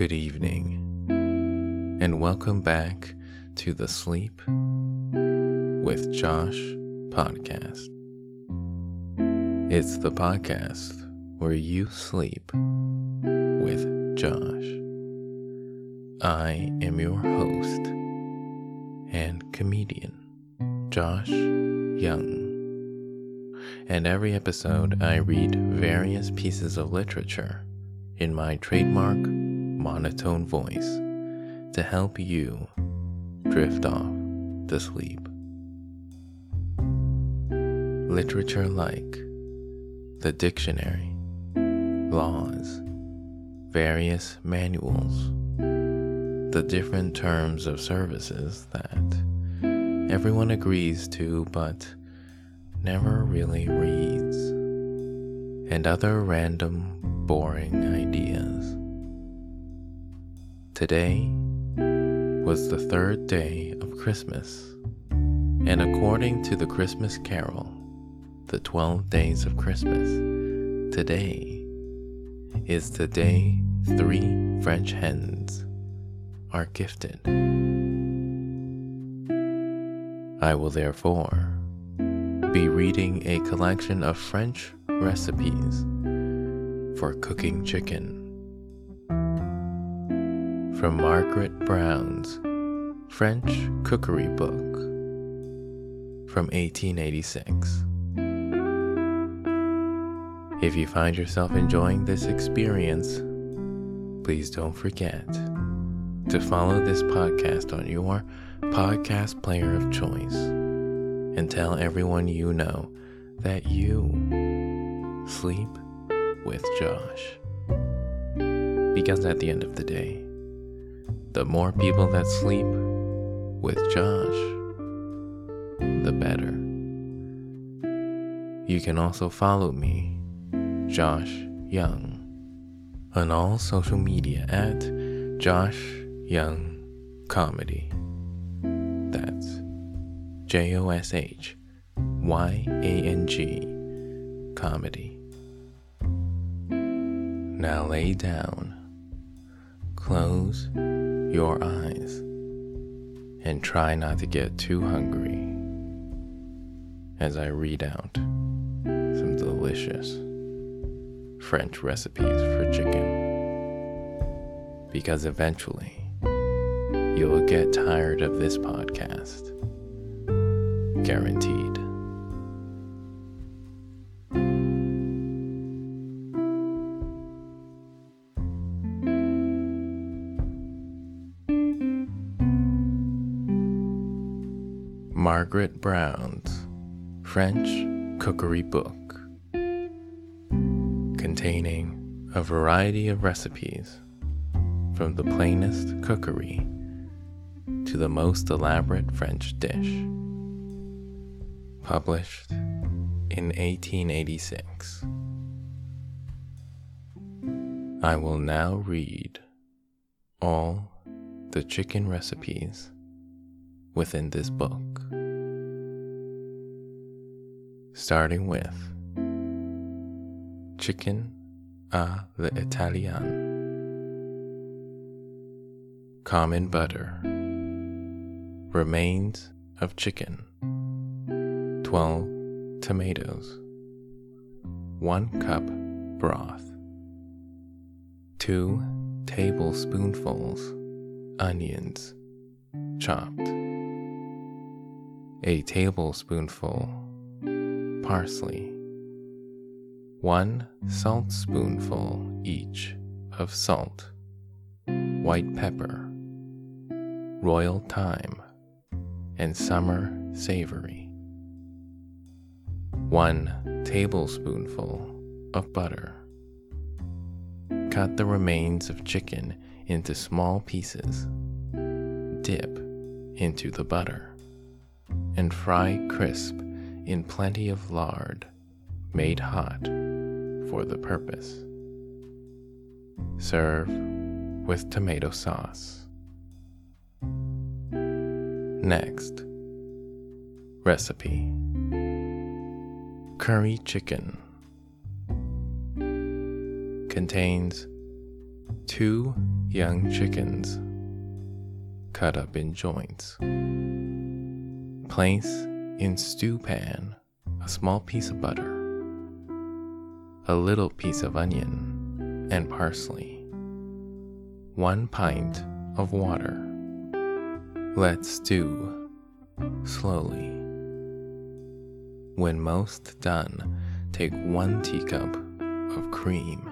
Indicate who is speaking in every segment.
Speaker 1: Good evening, and welcome back to the Sleep with Josh podcast. It's the podcast where you sleep with Josh. I am your host and comedian, Josh Yang. And every episode, I read various pieces of literature in my trademark monotone voice to help you drift off to sleep. Literature like the dictionary, laws, various manuals, the different terms of services that everyone agrees to but never really reads, and other random, boring ideas. Today was the third day of Christmas, and according to the Christmas Carol, the 12 days of Christmas, today is the day three French hens are gifted. I will therefore be reading a collection of French recipes for cooking chicken from Margaret Brown's French Cookery Book from 1886. If you find yourself enjoying this experience, please don't forget to follow this podcast on your podcast player of choice and tell everyone you know that you sleep with Josh. Because at the end of the day, the more people that sleep with Josh, the better. You can also follow me, Josh Yang, on all social media at Josh Yang Comedy. That's J O S H Y A N G Comedy. Now lay down, close your eyes, and try not to get too hungry as I read out some delicious French recipes for chicken. Because eventually, you'll get tired of this podcast. Guaranteed. Margaret Brown's French Cookery Book, containing a variety of recipes from the plainest cookery to the most elaborate French dish. Published in 1886. I will now read all the chicken recipes within this book. Starting with chicken à l'italienne, common butter, remains of chicken, 12 tomatoes, 1 cup broth, 2 tablespoonfuls onions chopped. A tablespoonful parsley, one saltspoonful each of salt, white pepper, royal thyme, and summer savory, one tablespoonful of butter. Cut the remains of chicken into small pieces. Dip into the butter. And fry crisp in plenty of lard made hot for the purpose. Serve with tomato sauce. Next, recipe Curry chicken contains two young chickens cut up in joints. Place in stew pan a small piece of butter, a little piece of onion and parsley, one pint of water. Let stew slowly. When most done, take one teacup of cream.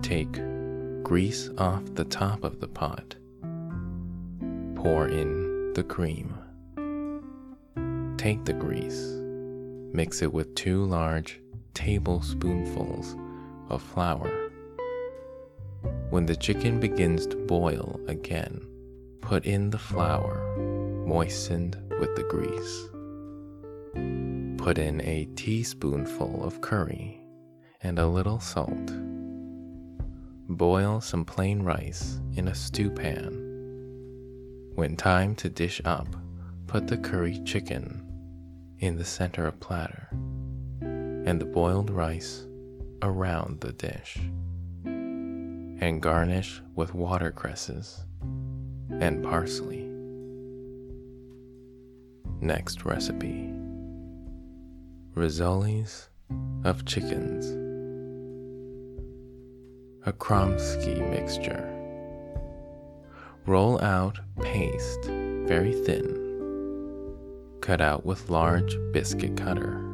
Speaker 1: Take grease off the top of the pot. Pour in the cream. Take the grease, mix it with two large tablespoonfuls of flour. When the chicken begins to boil again, put in the flour moistened with the grease. Put in a teaspoonful of curry and a little salt. Boil some plain rice in a stew pan. When time to dish up, put the curry chicken in the center of platter and the boiled rice around the dish. And garnish with watercresses and parsley. Next recipe Rissoles of chickens. A Kromsky mixture. Roll out paste very thin. Cut out with large biscuit cutter.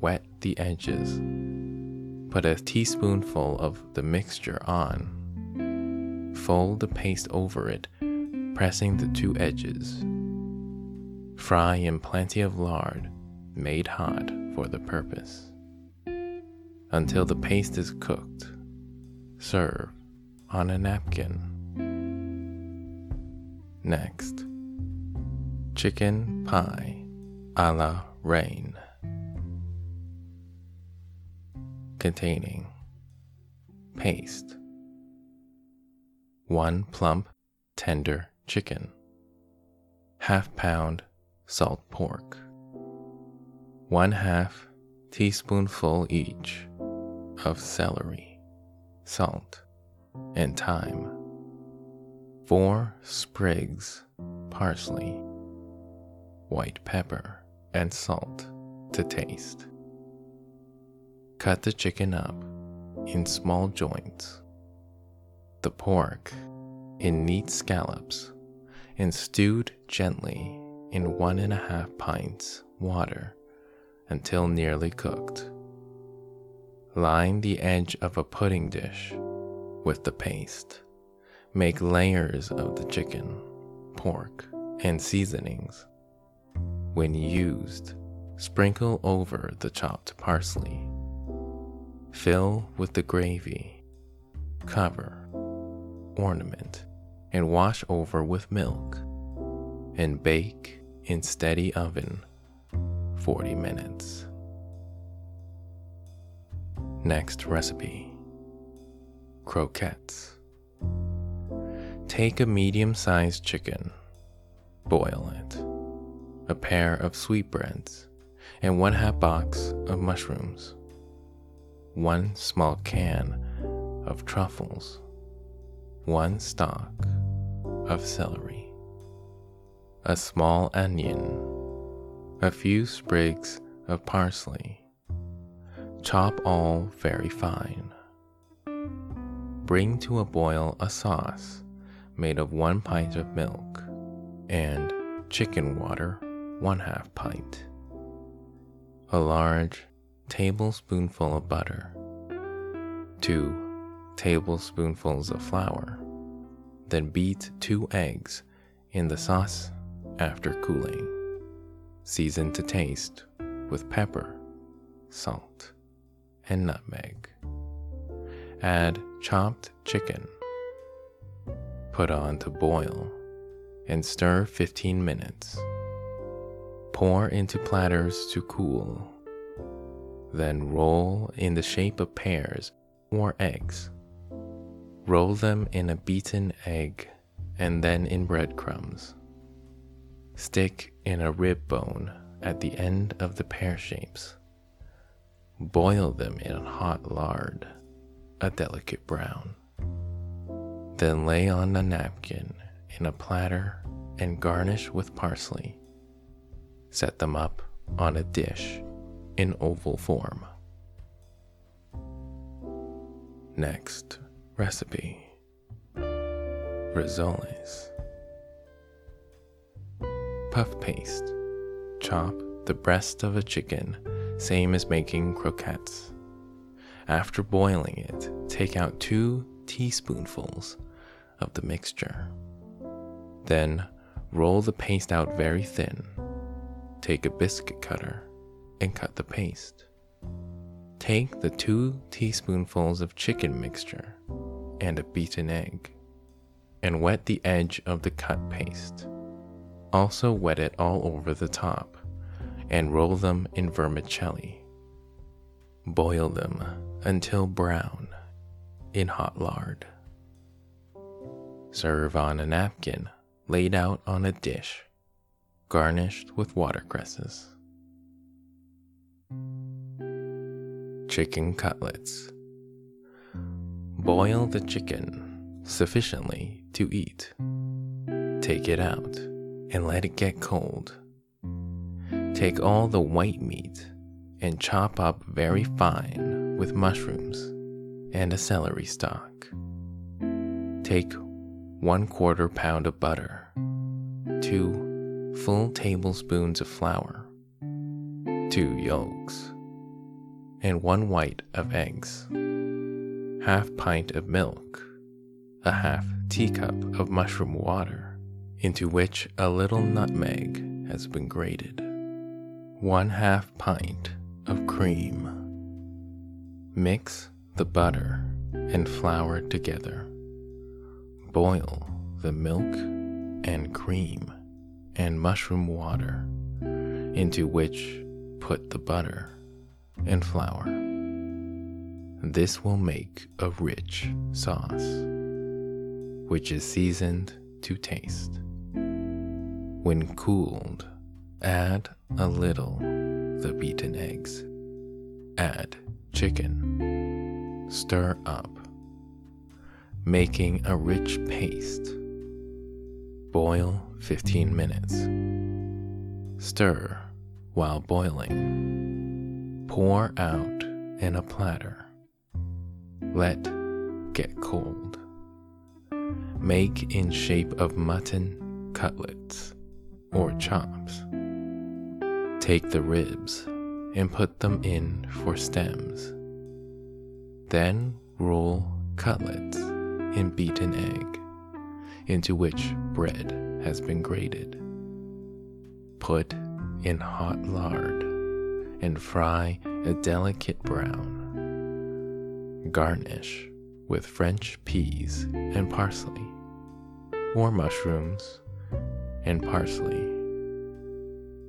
Speaker 1: Wet the edges. Put a teaspoonful of the mixture on. Fold the paste over it, pressing the two edges. Fry in plenty of lard made hot for the purpose. Until the paste is cooked, serve on a napkin. Next, chicken pie a la reine, containing paste, one plump, tender chicken, half pound salt pork, one half teaspoonful each of celery, salt, and thyme, four sprigs parsley, white pepper, and salt to taste. Cut the chicken up in small joints, the pork in neat scallops, and stewed gently in one and a half pints water until nearly cooked. Line the edge of a pudding dish with the paste. Make layers of the chicken, pork, and seasonings. When used, sprinkle over the chopped parsley. Fill with the gravy, cover, ornament, and wash over with milk, and bake in steady oven 40 minutes. Next recipe Croquettes. Take a medium sized chicken, boil it, a pair of sweetbreads, and one half box of mushrooms, one small can of truffles, one stalk of celery, a small onion a few sprigs of parsley. Chop all very fine. Bring to a boil a sauce made of one pint of milk and chicken water, one half pint. A large tablespoonful of butter, two tablespoonfuls of flour. Then beat two eggs in the sauce after cooling. Season to taste with pepper, salt, and nutmeg. Add chopped chicken. Put on to boil and stir 15 minutes. Pour into platters to cool. Then roll in the shape of pears or eggs. Roll them in a beaten egg and then in breadcrumbs. Stick in a rib bone at the end of the pear shapes. Boil them in hot lard, a delicate brown. Then lay on a napkin in a platter and garnish with parsley. Set them up on a dish in oval form. Next recipe Rissoles. Puff paste. Chop the breast of a chicken, same as making croquettes. After boiling it, take out two teaspoonfuls of the mixture. Then roll the paste out very thin. Take a biscuit cutter and cut the paste. Take the two teaspoonfuls of chicken mixture and a beaten egg and wet the edge of the cut paste. Also, wet it all over the top and roll them in vermicelli. Boil them until brown in hot lard. Serve on a napkin laid out on a dish, garnished with watercresses. Chicken cutlets. Boil the chicken sufficiently to eat. Take it out and let it get cold. Take all the white meat and chop up very fine with mushrooms and a celery stalk. Take one quarter pound of butter, two full tablespoons of flour, two yolks, and one white of eggs, half pint of milk, a half teacup of mushroom water, into which a little nutmeg has been grated, one half pint of cream. Mix the butter and flour together. Boil the milk and cream and mushroom water, into which put the butter and flour. This will make a rich sauce, which is seasoned to taste. When cooled, add a little the beaten eggs. Add chicken. Stir up, making a rich paste. Boil 15 minutes. Stir while boiling. Pour out in a platter. Let get cold. Make in shape of mutton cutlets or chops. Take the ribs and put them in for stems. Then roll cutlets in beaten egg, into which bread has been grated. Put in hot lard and fry a delicate brown. Garnish with French peas and parsley, or mushrooms and parsley.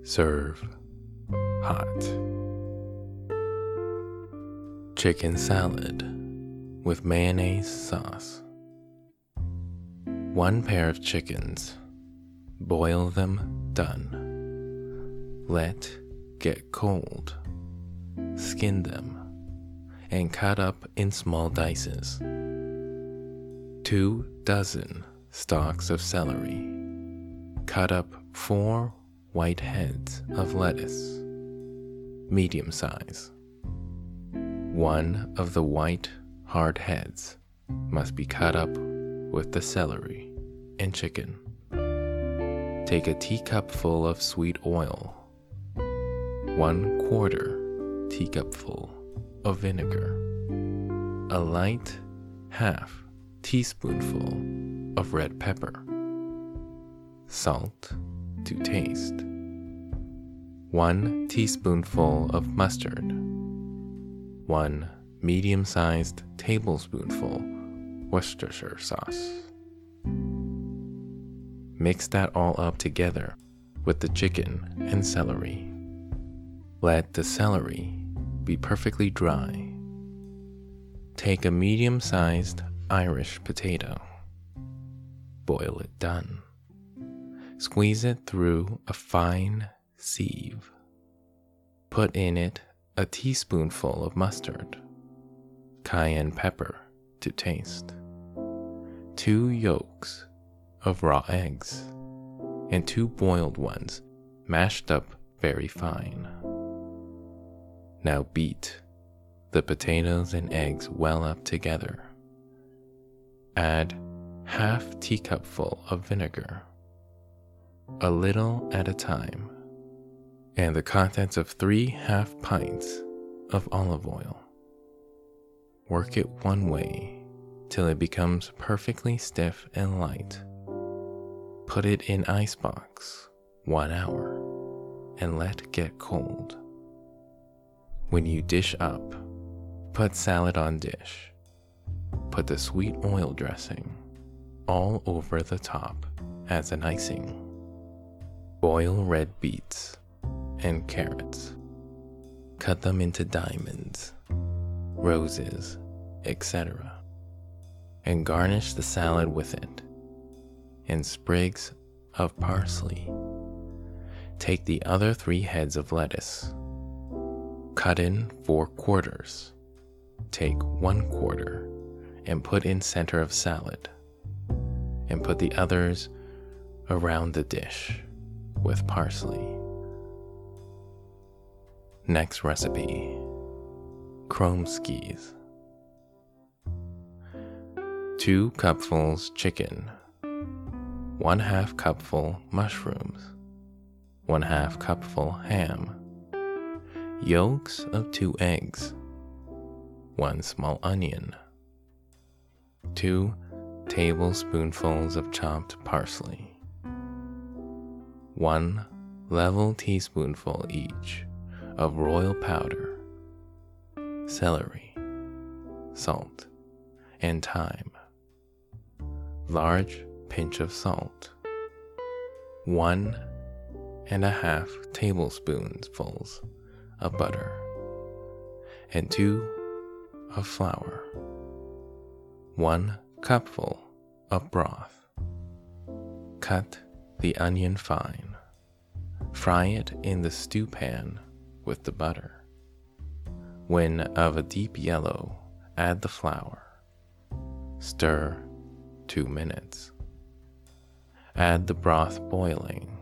Speaker 1: Serve hot. Chicken salad with mayonnaise sauce. One pair of chickens. Boil them done. Let get cold. Skin them and cut up in small dices. Two dozen stalks of celery. Cut up four white heads of lettuce, medium size. One of the white, hard heads must be cut up with the celery and chicken. Take a teacupful of sweet oil, one quarter teacupful of vinegar, a light half teaspoonful of red pepper, salt to taste, 1 teaspoonful of mustard, 1 medium sized tablespoonful Worcestershire sauce. Mix that all up together with the chicken and celery. Let the celery be perfectly dry. Take a medium sized Irish potato. Boil it done. Squeeze it through a fine sieve. Put in it a teaspoonful of mustard, cayenne pepper to taste, two yolks of raw eggs, and two boiled ones mashed up very fine. Now beat the potatoes and eggs well up together. Add half teacupful of vinegar, a little at a time, and the contents of three half pints of olive oil. Work it one way till it becomes perfectly stiff and light. Put it in icebox one hour and let get cold. When you dish up, put salad on dish. Put the sweet oil dressing all over the top as an icing. Boil red beets and carrots. Cut them into diamonds, roses, etc. And garnish the salad with it and sprigs of parsley. Take the other three heads of lettuce. Cut in four quarters. Take one quarter and put in center of salad. And put the others around the dish with parsley. Next recipe Kromeskies. Two cupfuls chicken, one half cupful mushrooms, one half cupful ham, yolks of two eggs, one small onion, two tablespoonfuls of chopped parsley, one level teaspoonful each of royal powder, celery, salt, and thyme, large pinch of salt, one and a half tablespoonfuls of butter, and two of flour, one cupful of broth. Cut the onion fine. Fry it in the stew pan with the butter. When of a deep yellow, add the flour. Stir two minutes. Add the broth boiling,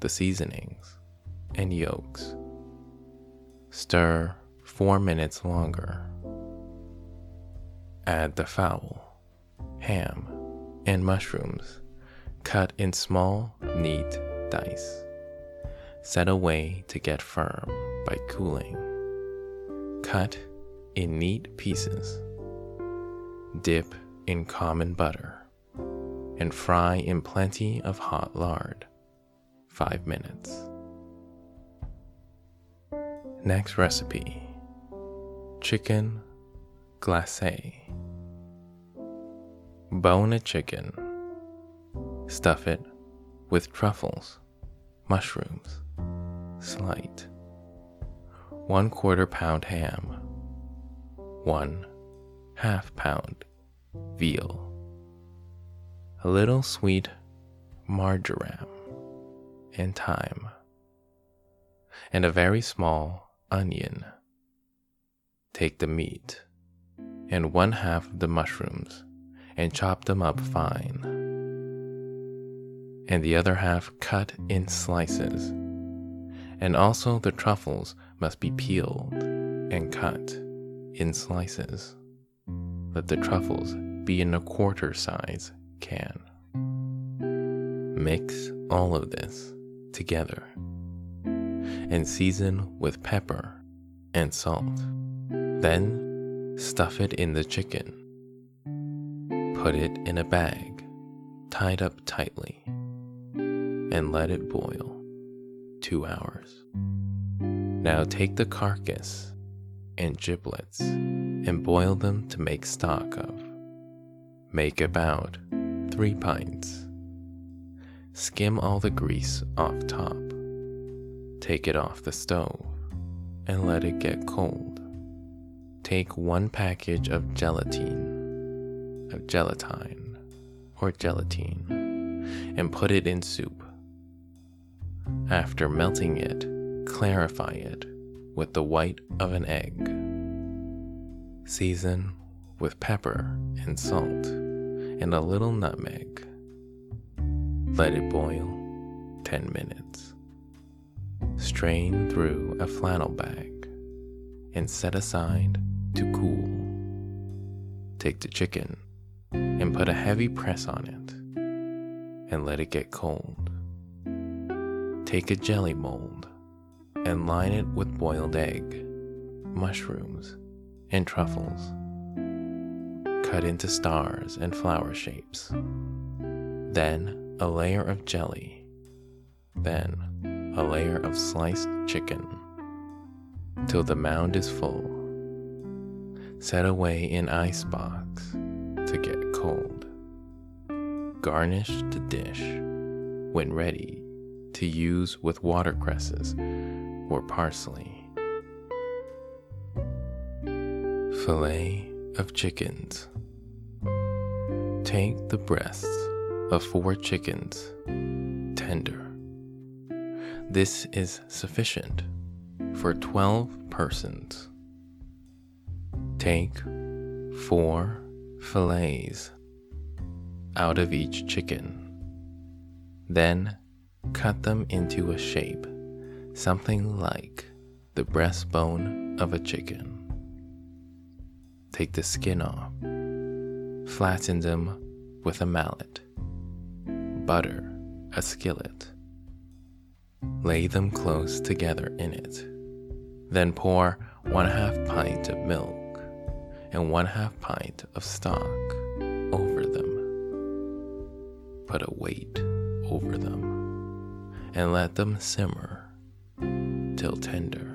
Speaker 1: the seasonings, and yolks. Stir four minutes longer. Add the fowl, ham, and mushrooms cut in small, neat dice. Set away to get firm by cooling. Cut in neat pieces. Dip in common butter and fry in plenty of hot lard. 5 minutes. Next recipe Chicken Glacé. Bone a chicken. Stuff it with truffles, mushrooms, slight, 1 quarter pound ham, 1 half pound veal a little sweet marjoram and thyme, and a very small onion. Take the meat and one half of the mushrooms and chop them up fine, and the other half cut in slices. And also the truffles must be peeled and cut in slices. Let the truffles be in a quarter size can. Mix all of this together and season with pepper and salt. Then stuff it in the chicken. Put it in a bag, tied up tightly, and let it boil two hours. Now take the carcass and giblets and boil them to make stock of. Make about 3 pints. Skim all the grease off top. Take it off the stove and let it get cold. Take one package of gelatine, of gelatine, or gelatine, and put it in soup. After melting it, clarify it with the white of an egg. Season with pepper and salt and a little nutmeg. Let it boil 10 minutes. Strain through a flannel bag and set aside to cool. Take the chicken and put a heavy press on it and let it get cold. Take a jelly mold and line it with boiled egg, mushrooms, and truffles. Cut into stars and flower shapes. Then a layer of jelly. Then a layer of sliced chicken. Till the mound is full. Set away in ice box to get cold. Garnish the dish when ready to use with watercresses or parsley. Fillet of chickens. Take the breasts of four chickens, tender. This is sufficient for 12 persons. Take four fillets out of each chicken. Then cut them into a shape, something like the breastbone of a chicken. Take the skin off, flatten them with a mallet, butter a skillet, lay them close together in it, then pour one half pint of milk and one half pint of stock over them. Put a weight over them and let them simmer till tender.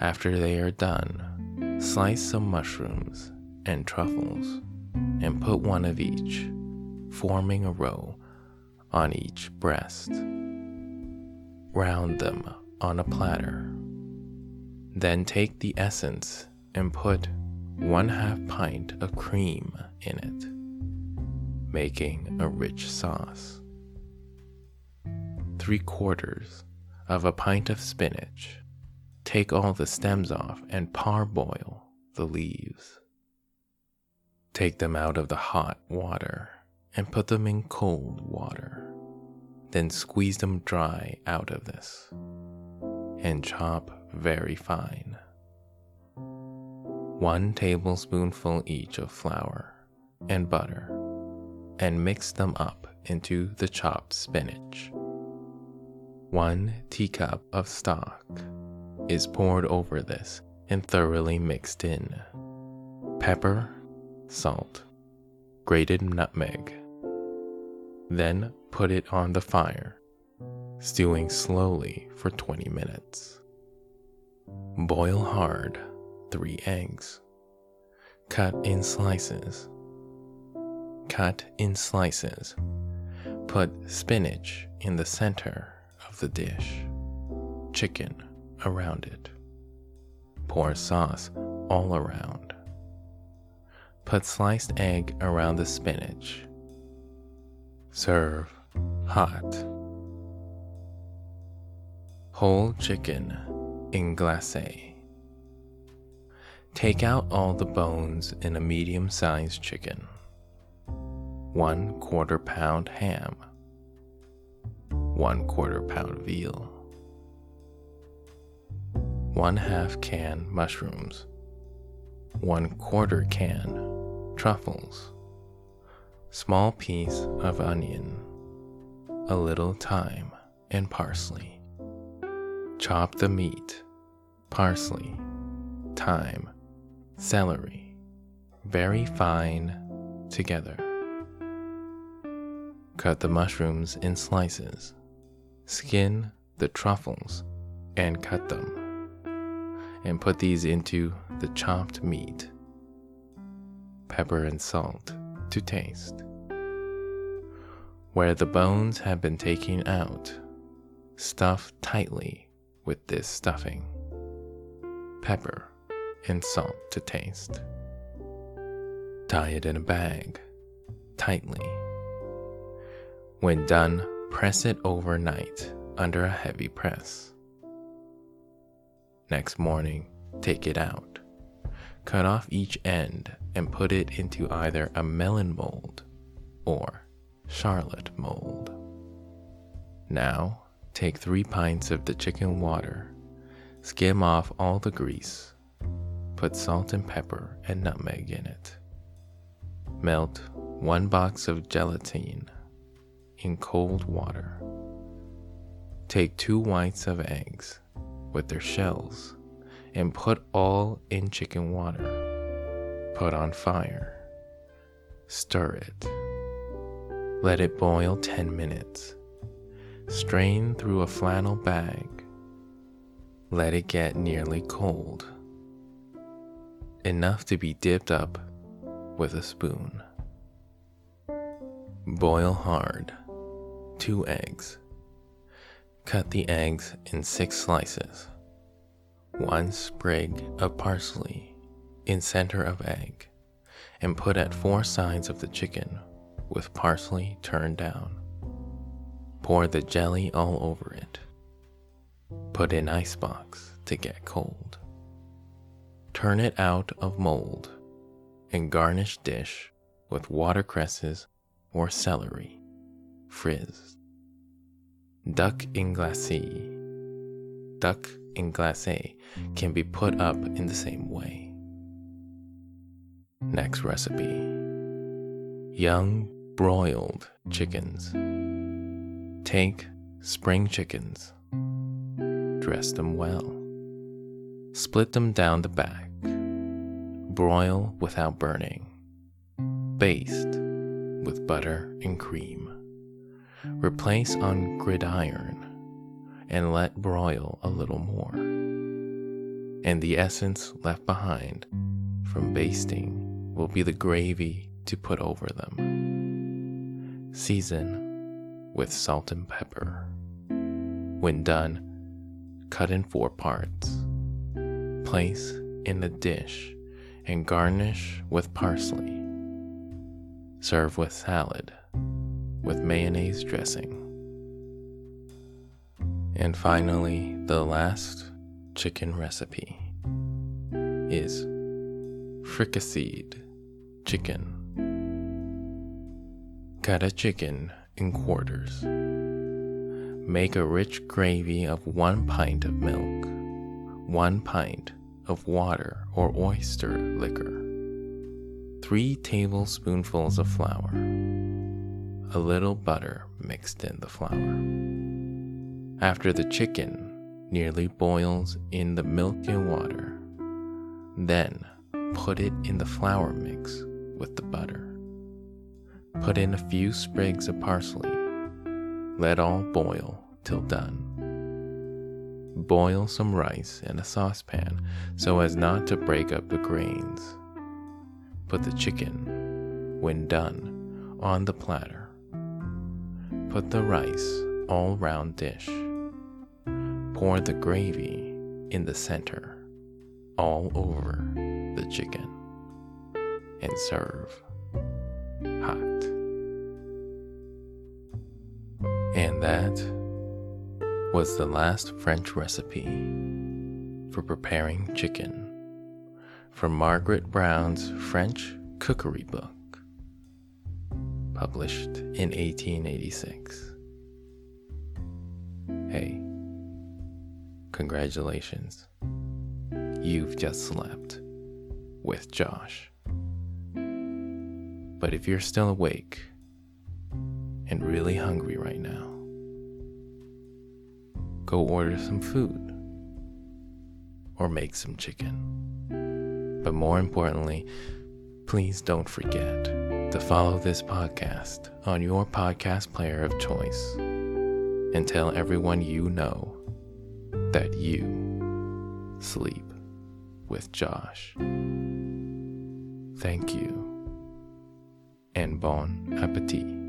Speaker 1: After they are done, slice some mushrooms and truffles and put one of each, forming a row on each breast. Round them on a platter. Then take the essence and put one half pint of cream in it, making a rich sauce. Three quarters of a pint of spinach. Take all the stems off and parboil the leaves. Take them out of the hot water and put them in cold water. Then squeeze them dry out of this and chop very fine one tablespoonful each of flour and butter, and mix them up into the chopped spinach. One teacup of stock is poured over this and thoroughly mixed in. Pepper, salt, grated nutmeg. Then put it on the fire, stewing slowly for 20 minutes. Boil hard three eggs. Cut in slices. Cut in slices. Put spinach in the center of the dish. Chicken around it. Pour sauce all around. Put sliced egg around the spinach. Serve hot. Whole chicken in glacé. Take out all the bones in a medium sized chicken, one quarter pound ham, one quarter pound veal, one half can mushrooms, one quarter can truffles, small piece of onion, a little thyme and parsley. Chop the meat, parsley, thyme, celery, very fine together. Cut the mushrooms in slices, skin the truffles, and cut them, and put these into the chopped meat. Pepper and salt to taste. Where the bones have been taken out, stuff tightly with this stuffing. Pepper and salt to taste. Tie it in a bag, tightly. When done, press it overnight under a heavy press. Next morning, take it out. Cut off each end and put it into either a melon mold or charlotte mold. Now, take three pints of the chicken water, skim off all the grease, put salt and pepper and nutmeg in it. Melt one box of gelatine in cold water. Take two whites of eggs with their shells and put all in chicken water. Put on fire. Stir it. Let it boil 10 minutes. Strain through a flannel bag. Let it get nearly cold. Enough to be dipped up with a spoon. Boil hard. Two eggs. Cut the eggs in six slices one sprig of parsley in center of egg and put at four sides of the chicken with parsley turned down. Pour the jelly all over it. Put in icebox to get cold. Turn it out of mold and garnish dish with watercresses or celery, frizzed. Duck in glacé. Duck in glacé can be put up in the same way. Next recipe. Young broiled chickens. Take spring chickens, dress them well, split them down the back, broil without burning, baste with butter and cream, replace on gridiron and let broil a little more. And the essence left behind from basting will be the gravy to put over them. Season with salt and pepper. When done, cut in four parts. Place in a dish and garnish with parsley. Serve with salad with mayonnaise dressing. And finally, the last chicken recipe is fricasseed chicken. Cut a chicken in quarters. Make a rich gravy of one pint of milk, one pint of water or oyster liquor, three tablespoonfuls of flour, a little butter mixed in the flour after the chicken nearly boils in the milk and water. Then put it in the flour mix with the butter. Put in a few sprigs of parsley. Let all boil till done. Boil some rice in a saucepan so as not to break up the grains. Put the chicken, when done, on the platter. Put the rice all round dish Pour the gravy in the center, all over the chicken, and serve hot. And that was the last French recipe for preparing chicken from Margaret Brown's French cookery book, published in 1886. Hey, Congratulations. You've just slept with Josh. But if you're still awake and really hungry right now, go order some food or make some chicken. But more importantly, please don't forget to follow this podcast on your podcast player of choice and tell everyone you know that you sleep with Josh. Thank you and bon appetit.